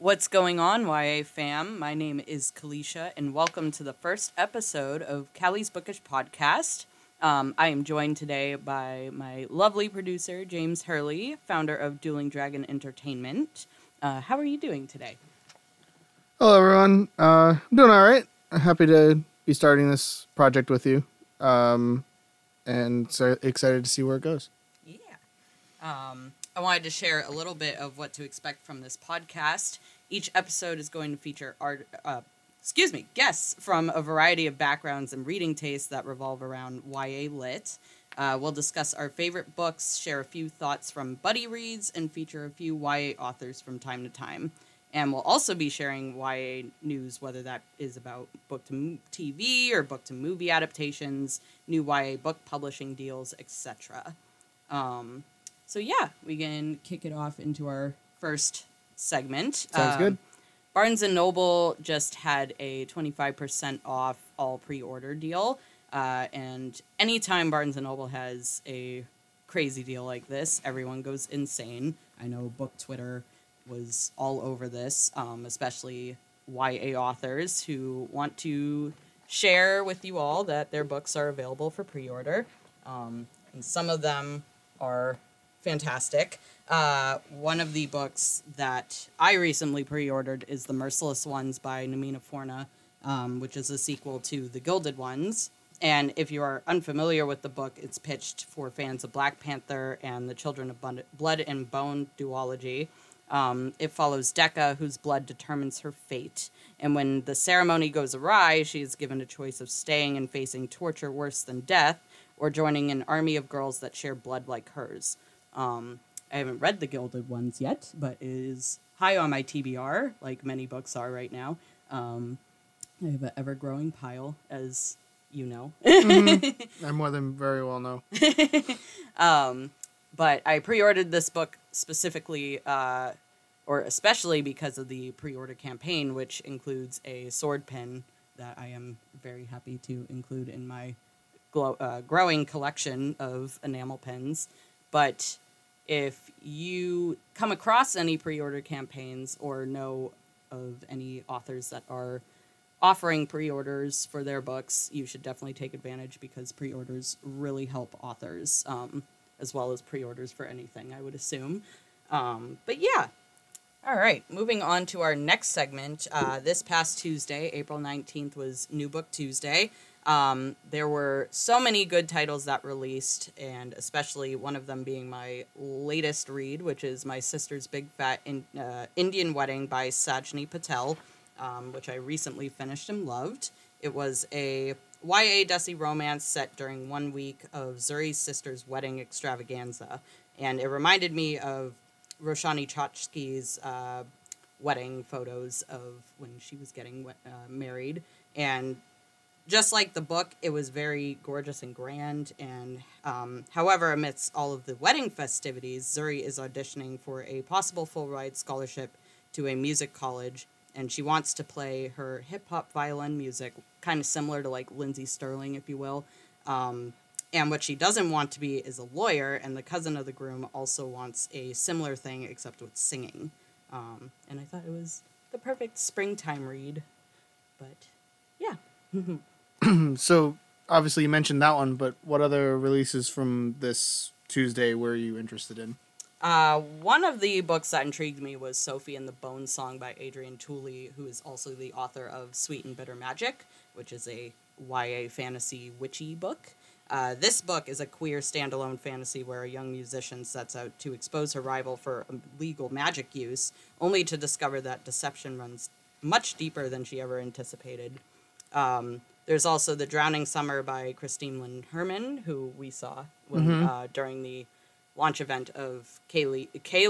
What's going on, YA fam? My name is Kaliisha, and welcome to the first episode of Callie's Bookish Podcast. Um, I am joined today by my lovely producer, James Hurley, founder of Dueling Dragon Entertainment. Uh, how are you doing today? Hello, everyone. Uh, I'm doing all right. I'm happy to be starting this project with you, um, and so excited to see where it goes. Yeah. Um, I wanted to share a little bit of what to expect from this podcast. Each episode is going to feature art, uh, excuse me, guests from a variety of backgrounds and reading tastes that revolve around YA lit. Uh, we'll discuss our favorite books, share a few thoughts from buddy reads, and feature a few YA authors from time to time. And we'll also be sharing YA news, whether that is about book to TV or book to movie adaptations, new YA book publishing deals, etc. Um, so yeah, we can kick it off into our first segment. Sounds Um, good. Barnes and Noble just had a 25% off all pre-order deal. Uh, and anytime Barnes and Noble has a crazy deal like this, everyone goes insane. I know book Twitter was all over this, um, especially YA authors who want to share with you all that their books are available for pre-order. Um, and some of them are fantastic. Uh, one of the books that I recently pre-ordered is The Merciless Ones by Namina Forna, um, which is a sequel to The Gilded Ones. And if you are unfamiliar with the book, it's pitched for fans of Black Panther and the Children of Bun- Blood and Bone duology. Um, it follows Decca, whose blood determines her fate. And when the ceremony goes awry, she is given a choice of staying and facing torture worse than death, or joining an army of girls that share blood like hers. Um, I haven't read the Gilded Ones yet, but it is high on my TBR, like many books are right now. Um, I have an ever growing pile, as you know. I more than very well know. um, but I pre-ordered this book specifically, uh, or especially because of the pre-order campaign, which includes a sword pin that I am very happy to include in my glow, uh, growing collection of enamel pins. But if you come across any pre-order campaigns or know of any authors that are offering pre-orders for their books, you should definitely take advantage because pre-orders really help authors, um, as well as pre-orders for anything. I would assume. Um, but yeah. All right, moving on to our next segment. Uh, this past Tuesday, April 19th, was New Book Tuesday. Um, there were so many good titles that released, and especially one of them being my latest read, which is My Sister's Big Fat in, uh, Indian Wedding by Sajni Patel, um, which I recently finished and loved. It was a YA Desi romance set during one week of Zuri's sister's wedding extravaganza, and it reminded me of Roshani Chokshi's uh, wedding photos of when she was getting uh, married, and just like the book, it was very gorgeous and grand. And um, however, amidst all of the wedding festivities, Zuri is auditioning for a possible full ride scholarship to a music college, and she wants to play her hip hop violin music, kind of similar to like Lindsey Stirling, if you will. Um, and what she doesn't want to be is a lawyer, and the cousin of the groom also wants a similar thing, except with singing. Um, and I thought it was the perfect springtime read. But yeah. So obviously you mentioned that one, but what other releases from this Tuesday were you interested in? Uh, one of the books that intrigued me was Sofi and the Bone Song by Adrienne Tooley, who is also the author of Sweet and Bitter Magic, which is a YA fantasy witchy book. Uh, this book is a queer standalone fantasy where a young musician sets out to expose her rival for illegal magic use, only to discover that deception runs much deeper than she ever anticipated. Um, there's also The Drowning Summer by Christine Lynn Herman, who we saw when, uh, during the launch event of Kaylee, Kay,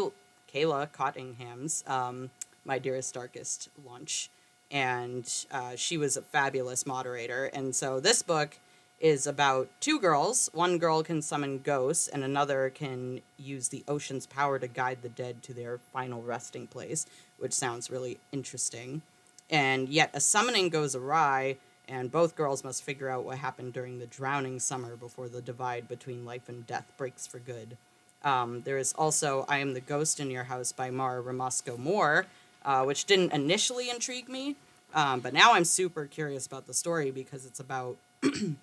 Kayla Cottingham's um, My Dearest Darkest launch. And uh, she was a fabulous moderator. And so this book is about two girls. One girl can summon ghosts, and another can use the ocean's power to guide the dead to their final resting place, which sounds really interesting. And yet, a summoning goes awry, and both girls must figure out what happened during the drowning summer before the divide between life and death breaks for good. Um, there is also I Am the Ghost in Your House by Mara Ramasco Moore, uh, which didn't initially intrigue me. Um, but now I'm super curious about the story because it's about an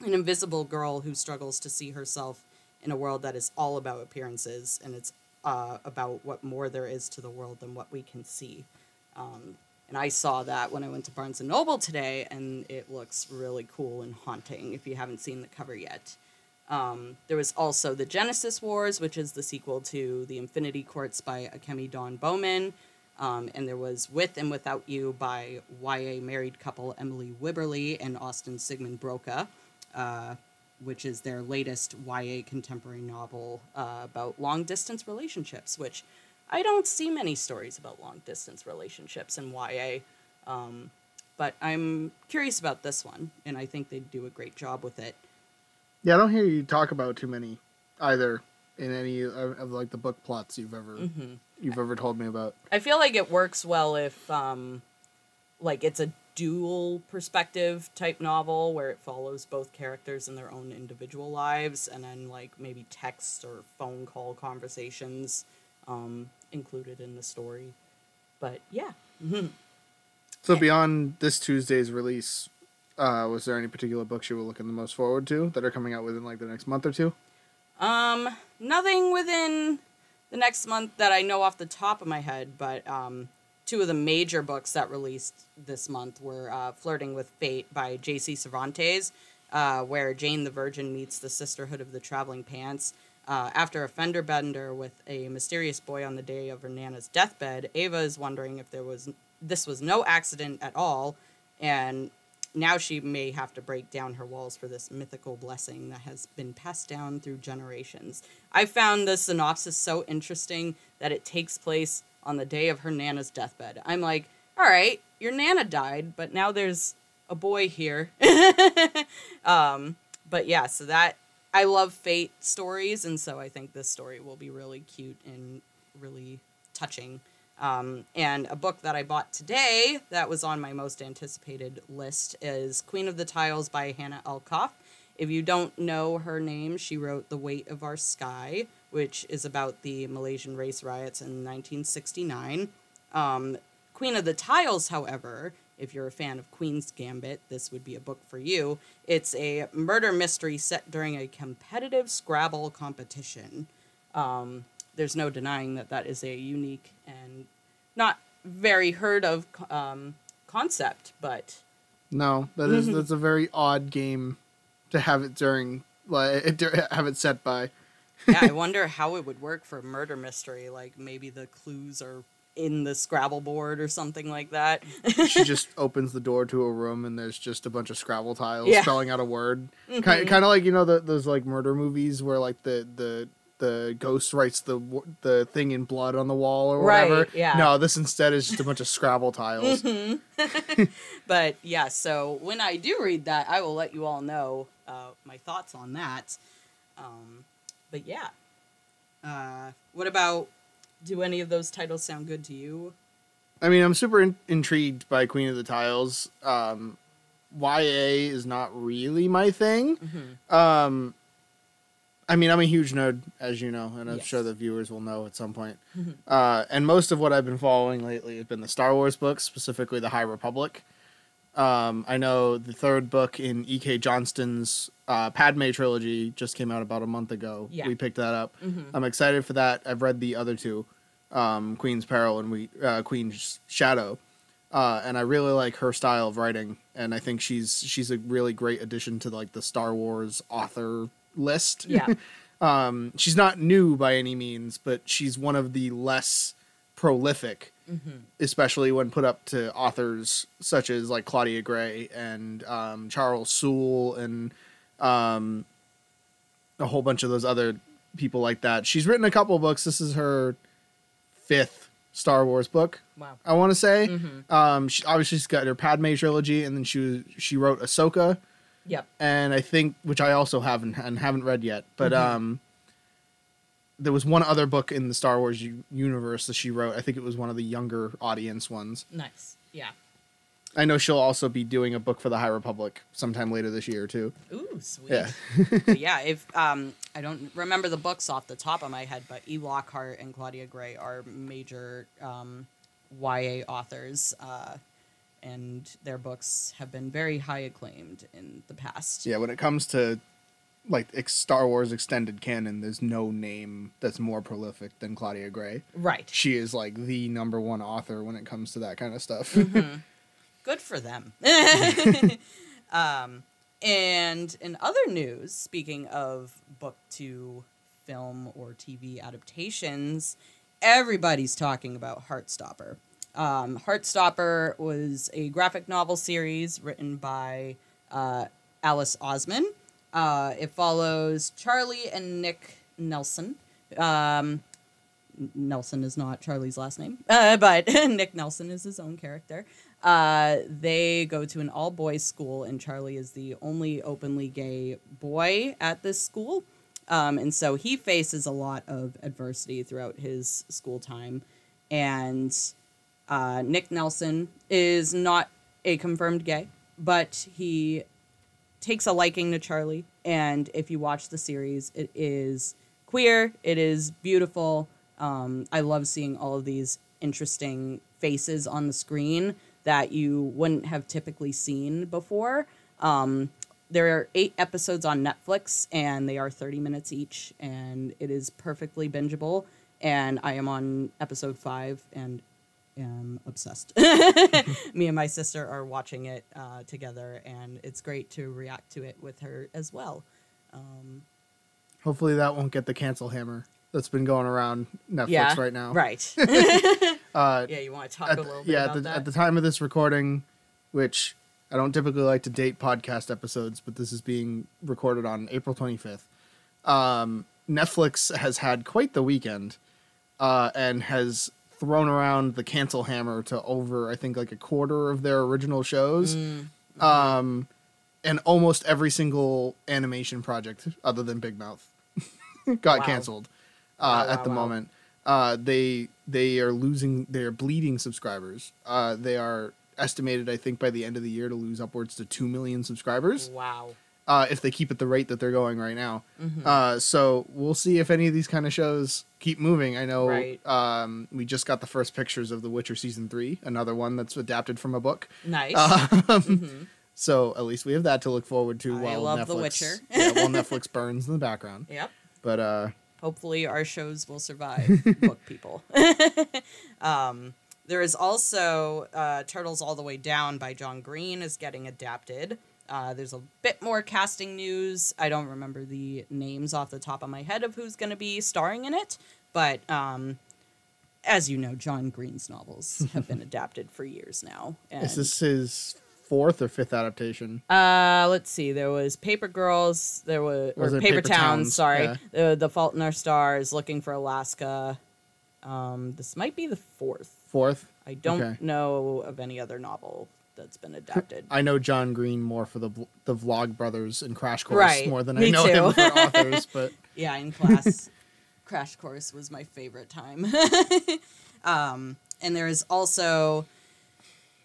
invisible girl who struggles to see herself in a world that is all about appearances and it's uh, about what more there is to the world than what we can see. Um, and I saw that when I went to Barnes and Noble today, and it looks really cool and haunting if you haven't seen the cover yet. Um, there was also the Genesis Wars, which is the sequel to the Infinity Courts by Akemi Dawn Bowman. Um, and there was With and Without You by YA married couple Emily Wibberley and Austin Siegemund-Broka, uh, which is their latest YA contemporary novel uh, about long distance relationships, which I don't see many stories about long distance relationships in YA. Um, but I'm curious about this one, and I think they do a great job with it. Yeah, I don't hear you talk about too many either in any of, of like the book plots you've ever Mm-hmm. you've ever told me about. I feel like it works well if, um, like, it's a dual perspective type novel where it follows both characters in their own individual lives, and then like maybe text or phone call conversations um, included in the story. But yeah, So beyond this Tuesday's release, uh, was there any particular books you were looking the most forward to that are coming out within like the next month or two? Um, nothing within the next month that I know off the top of my head, but um, two of the major books that released this month were uh, Flirting with Fate by J.C. Cervantes, uh, where Jane the Virgin meets the Sisterhood of the Traveling Pants. Uh, after a fender bender with a mysterious boy on the day of her Nana's deathbed, Ava is wondering if there was this was no accident at all, and now she may have to break down her walls for this mythical blessing that has been passed down through generations. I found the synopsis so interesting that it takes place on the day of her Nana's deathbed. I'm like, all right, your Nana died, but now there's a boy here. um, but yeah, so that I love fate stories, and so I think this story will be really cute and really touching. Um, and a book that I bought today that was on my most anticipated list is Queen of the Tiles by Hanna Alkaf. If you don't know her name, she wrote The Weight of Our Sky, which is about the Malaysian race riots in 1969. Um, Queen of the Tiles, however, if you're a fan of Queen's Gambit, this would be a book for you. It's a murder mystery set during a competitive Scrabble competition. Um, there's no denying that that is a unique and not very heard of um, concept, but No, that is that's a very odd game to have it during like have it set by. yeah, I wonder how it would work for a murder mystery. Like maybe the clues are in the Scrabble board or something like that. she just opens the door to a room and there's just a bunch of Scrabble tiles Yeah. spelling out a word. Mhm. Kind kind of like you know the, those like murder movies where like the the the ghost writes the the thing in blood on the wall or whatever. Right, yeah. No, this instead is just a bunch of Scrabble tiles. but yeah, so when I do read that, I will let you all know uh, my thoughts on that. Um, but yeah, uh, what about? Do any of those titles sound good to you? I mean, I'm super in- intrigued by Queen of the Tiles. Um, YA is not really my thing. Mm-hmm. Um, I mean, I'm a huge nerd, as you know, and I'm Yes. sure the viewers will know at some point. Mhm. Uh, and most of what I've been following lately has been the Star Wars books, specifically the High Republic. Um, I know the third book in E.K. Johnston's uh, Padme trilogy just came out about a month ago. Yeah. We picked that up. Mm-hmm. I'm excited for that. I've read the other two, um, Queen's Peril and we uh, Queen's Shadow, uh, and I really like her style of writing. And I think she's she's a really great addition to like the Star Wars author list. Yeah. um, she's not new by any means, but she's one of the less prolific, Mm-hmm. especially when put up to authors such as like Claudia Gray and um, Charles Soule and um, a whole bunch of those other people like that. She's written a couple books. This is her fifth Star Wars book, Wow. I want to say. Mm-hmm. Um, she, obviously, she's got her Padme trilogy, and then she was, she wrote Ahsoka, Yep. and I think which I also haven't and haven't read yet. But Mhm. um, there was one other book in the Star Wars u- universe that she wrote. I think it was one of the younger audience ones. Nice. Yeah. I know she'll also be doing a book for the High Republic sometime later this year too. Ooh, sweet. Yeah. Yeah, if um, I don't remember the books off the top of my head, but E. Lockhart and Claudia Gray are major um, YA authors, uh, and their books have been very high acclaimed in the past. Yeah, when it comes to like ex- Star Wars extended canon, there's no name that's more prolific than Claudia Gray. Right. She is like the number one author when it comes to that kind of stuff. Good for them. um, and in other news, speaking of book to film or TV adaptations, everybody's talking about Heartstopper. Um, Heartstopper was a graphic novel series written by uh, Alice Oseman. Uh, it follows Charlie and Nick Nelson. Um, Nelson is not Charlie's last name, uh, but Nick Nelson is his own character. Uh, they go to an all boys school, and Charlie is the only openly gay boy at this school. Um, and so he faces a lot of adversity throughout his school time. And uh, Nick Nelson is not a confirmed gay, but he takes a liking to Charlie. And if you watch the series, it is queer, it is beautiful. Um, I love seeing all of these interesting faces on the screen that you wouldn't have typically seen before. Um, there are eight episodes on Netflix, and they are 30 minutes each, and it is perfectly bingeable. And I am on episode five and am obsessed. Me and my sister are watching it uh, together, and it's great to react to it with her as well. Hopefully, that won't get the cancel hammer that's been going around Netflix yeah, right now. Right. Uh, yeah, you want to talk at a little bit yeah, about at the, that? at the time of this recording, which I don't typically like to date podcast episodes, but this is being recorded on April 25th. Um, Netflix has had quite the weekend uh, and has thrown around the cancel hammer to over, I think, like a quarter of their original shows. Mm, Um, and almost every single animation project other than Big Mouth got Wow. canceled uh, wow, at the wow. moment. Uh, they they are losing, they are bleeding subscribers. Uh, they are estimated, I think, by the end of the year to lose upwards to two million subscribers wow. Uh, if they keep at the rate that they're going right now. Mhm. Uh, so we'll see if any of these kind of shows keep moving. I know Right. um, we just got the first pictures of The Witcher season three, another one that's adapted from a book. Nice. Um, Mhm. So at least we have that to look forward to I while love Netflix, The Witcher. yeah, while Netflix burns in the background. Yep. But uh, Hopefully, our shows will survive book people. um, there is also uh, Turtles All the Way Down by John Green is getting adapted. Uh, there's a bit more casting news. I don't remember the names off the top of my head of who's going to be starring in it, but um, as you know, John Green's novels have been adapted for years now. And, is this his fourth or fifth adaptation? uh, let's see. There was Paper Girls. There was, or Paper, Paper Towns. Towns? Sorry, Yeah. the the Fault in Our Stars. Looking for Alaska. Um, this might be the fourth. Fourth. I don't Okay. know of any other novel that's been adapted. I know John Green more for the the Vlog Brothers and Crash Course Right, more than I me know him for authors. But yeah, in class, Crash Course was my favorite time. um, and there is also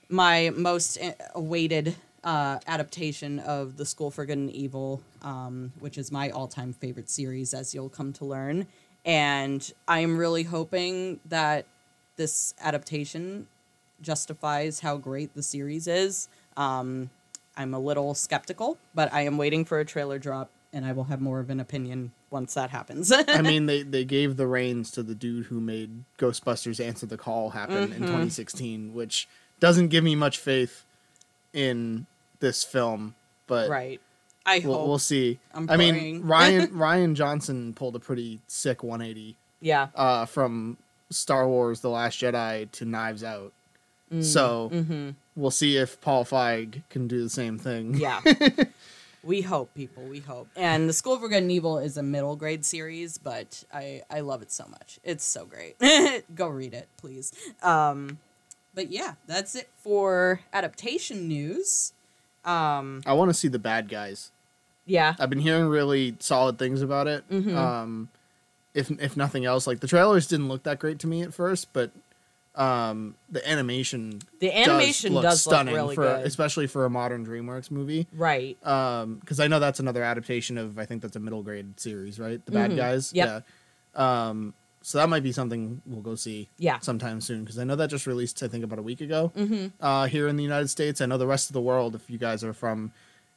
my most awaited uh, adaptation of The School for Good and Evil, um, which is my all time favorite series, as you'll come to learn. And I'm really hoping that this adaptation justifies how great the series is. Um, I'm a little skeptical, but I am waiting for a trailer drop, and I will have more of an opinion once that happens. I mean, they they gave the reins to the dude who made Ghostbusters Answer the Call happen in Mm-hmm. 2016, which doesn't give me much faith in this film. But right. I we'll, hope. we'll see. I'm I mean. Ryan Rian Johnson pulled a pretty sick 180 yeah. uh, from Star Wars: The Last Jedi to Knives Out. So hmm we'll see if Paul Feig can do the same thing. Yeah. we hope, people. We hope. And The School for Good and Evil is a middle grade series, but I I love it so much. It's so great. Go read it, please. Um, but yeah, that's it for adaptation news. Um, I want to see the bad guys. yeah. I've been hearing really solid things about it. Mhm. Um, if if nothing else, like the trailers didn't look that great to me at first, but um, the animation The animation does, does, stunning really for good. especially for a modern DreamWorks movie. Right. Um, because I know that's another adaptation of I think that's a middle grade series, right? The Bad Mhm. Guys. Yep. Yeah. Um, so that might be something we'll go see Yeah. sometime soon because I know that just released I think about a week ago uh, here in the United States. I know the rest of the world, if you guys are from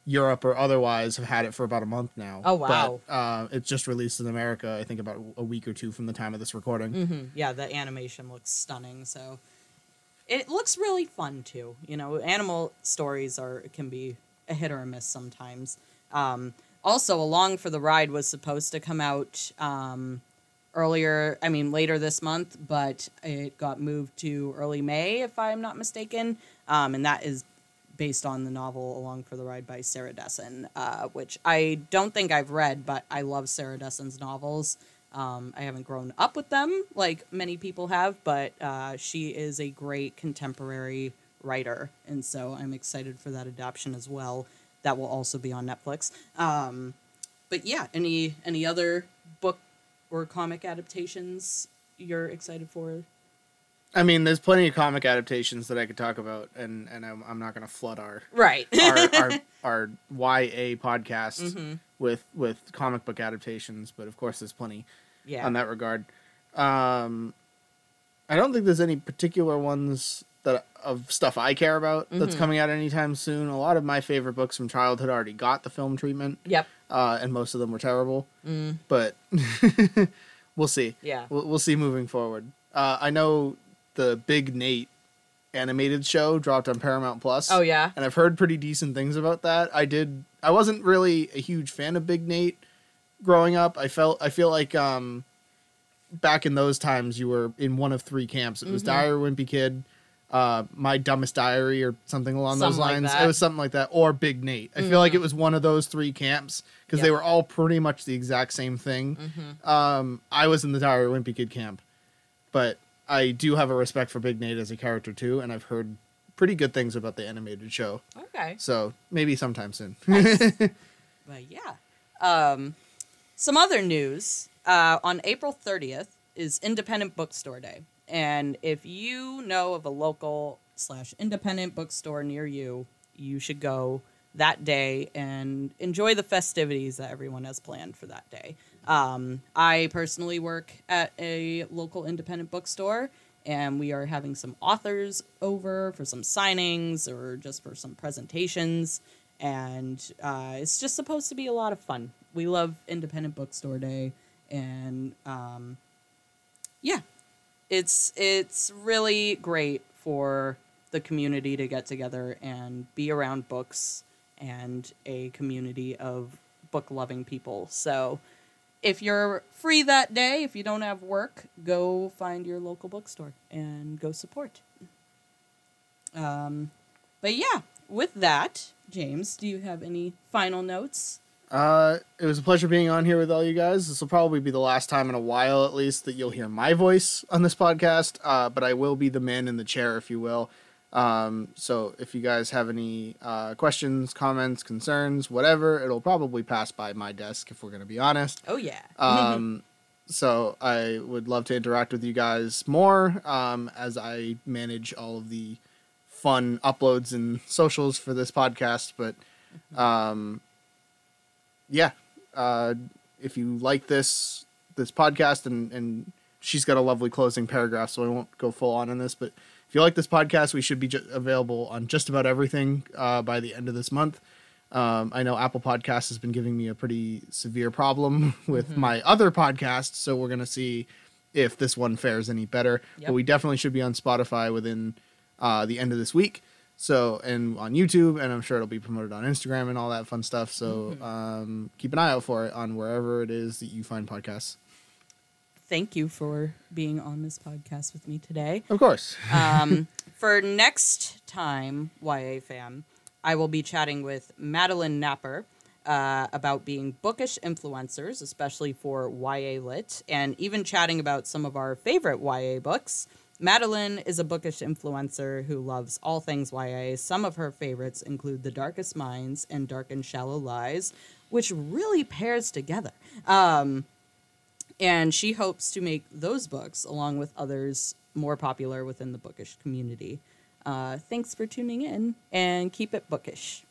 Europe or otherwise, have had it for about a month now. Oh, wow. But, uh, it just released in America. I think about a week or two from the time of this recording. hmm Yeah, the animation looks stunning. So it looks really fun too. You know, animal stories are can be a hit or a miss sometimes. Um, also, Along for the Ride was supposed to come out um, earlier. I mean, later this month, but it got moved to early May, if I'm not mistaken. Um, and that is based on the novel Along for the Ride by Sarah Dessen, uh, which I don't think I've read, but I love Sarah Dessen's novels. Um, I haven't grown up with them like many people have, but uh, she is a great contemporary writer, and so I'm excited for that adaptation as well. That will also be on Netflix. Um, but yeah, any any other book or comic adaptations you're excited for? I mean, there's plenty of comic adaptations that I could talk about, and and I'm, I'm not going to flood our Right. our, our our YA podcast Mhm. with with comic book adaptations, but of course, there's plenty yeah. on that regard. Um, I don't think there's any particular ones that of stuff I care about that's Mhm. coming out anytime soon. A lot of my favorite books from childhood already got the film treatment, Yep. uh, and most of them were terrible. Mm, But we'll see. yeah. We'll, we'll see moving forward. Uh, I know the Big Nate animated show dropped on Paramount Plus. Oh yeah. and I've heard pretty decent things about that. I did. I wasn't really a huge fan of Big Nate growing up. I felt. I feel like um, back in those times, you were in one of three camps. It was Mhm. Diary Wimpy Kid, uh, My Dumbest Diary, or something along those Something like lines. that. It was something like that, or Big Nate. I feel like it was one of those three camps because they were all pretty much the exact same thing. hmm Um, I was in the Diary Wimpy Kid camp, but I do have a respect for Big Nate as a character too, and I've heard pretty good things about the animated show. Okay. So maybe sometime soon. But yeah. Um, some other news. Uh, on April 30th is Independent Bookstore Day. And if you know of a local slash independent bookstore near you, you should go that day and enjoy the festivities that everyone has planned for that day. Um, I personally work at a local independent bookstore, and we are having some authors over for some signings or just for some presentations. And uh, it's just supposed to be a lot of fun. We love Independent Bookstore Day, and um, yeah, it's it's really great for the community to get together and be around books and a community of book loving people. So if you're free that day, if you don't have work, go find your local bookstore and go support. Um, but yeah, with that, James, do you have any final notes? uh, it was a pleasure being on here with all you guys. This will probably be the last time in a while, at least, that you'll hear my voice on this podcast. Uh, but I will be the man in the chair, if you will. Um, so if you guys have any uh, questions, comments, concerns, whatever, it'll probably pass by my desk if we're going to be honest. Oh yeah. Um, so I would love to interact with you guys more um, as I manage all of the fun uploads and socials for this podcast. But um, yeah, uh, if you like this this podcast and and she's got a lovely closing paragraph, so I won't go full on in this, but. If you like this podcast, we should be ju- available on just about everything uh, by the end of this month. Um, I know Apple Podcasts has been giving me a pretty severe problem with Mm-hmm. my other podcast, so we're gonna see if this one fares any better. Yep. But we definitely should be on Spotify within uh, the end of this week. So and on YouTube, and I'm sure it'll be promoted on Instagram and all that fun stuff. So Mm-hmm. um, keep an eye out for it on wherever it is that you find podcasts. Thank you for being on this podcast with me today. Of course. Um, for next time, YA fam, I will be chatting with Madeline Napper uh, about being bookish influencers, especially for YA lit, and even chatting about some of our favorite YA books. Madeline is a bookish influencer who loves all things YA. Some of her favorites include The Darkest Minds and Dark and Shallow Lies, which really pairs together. Um, and she hopes to make those books, along with others, more popular within the bookish community. Uh, thanks for tuning in and keep it bookish.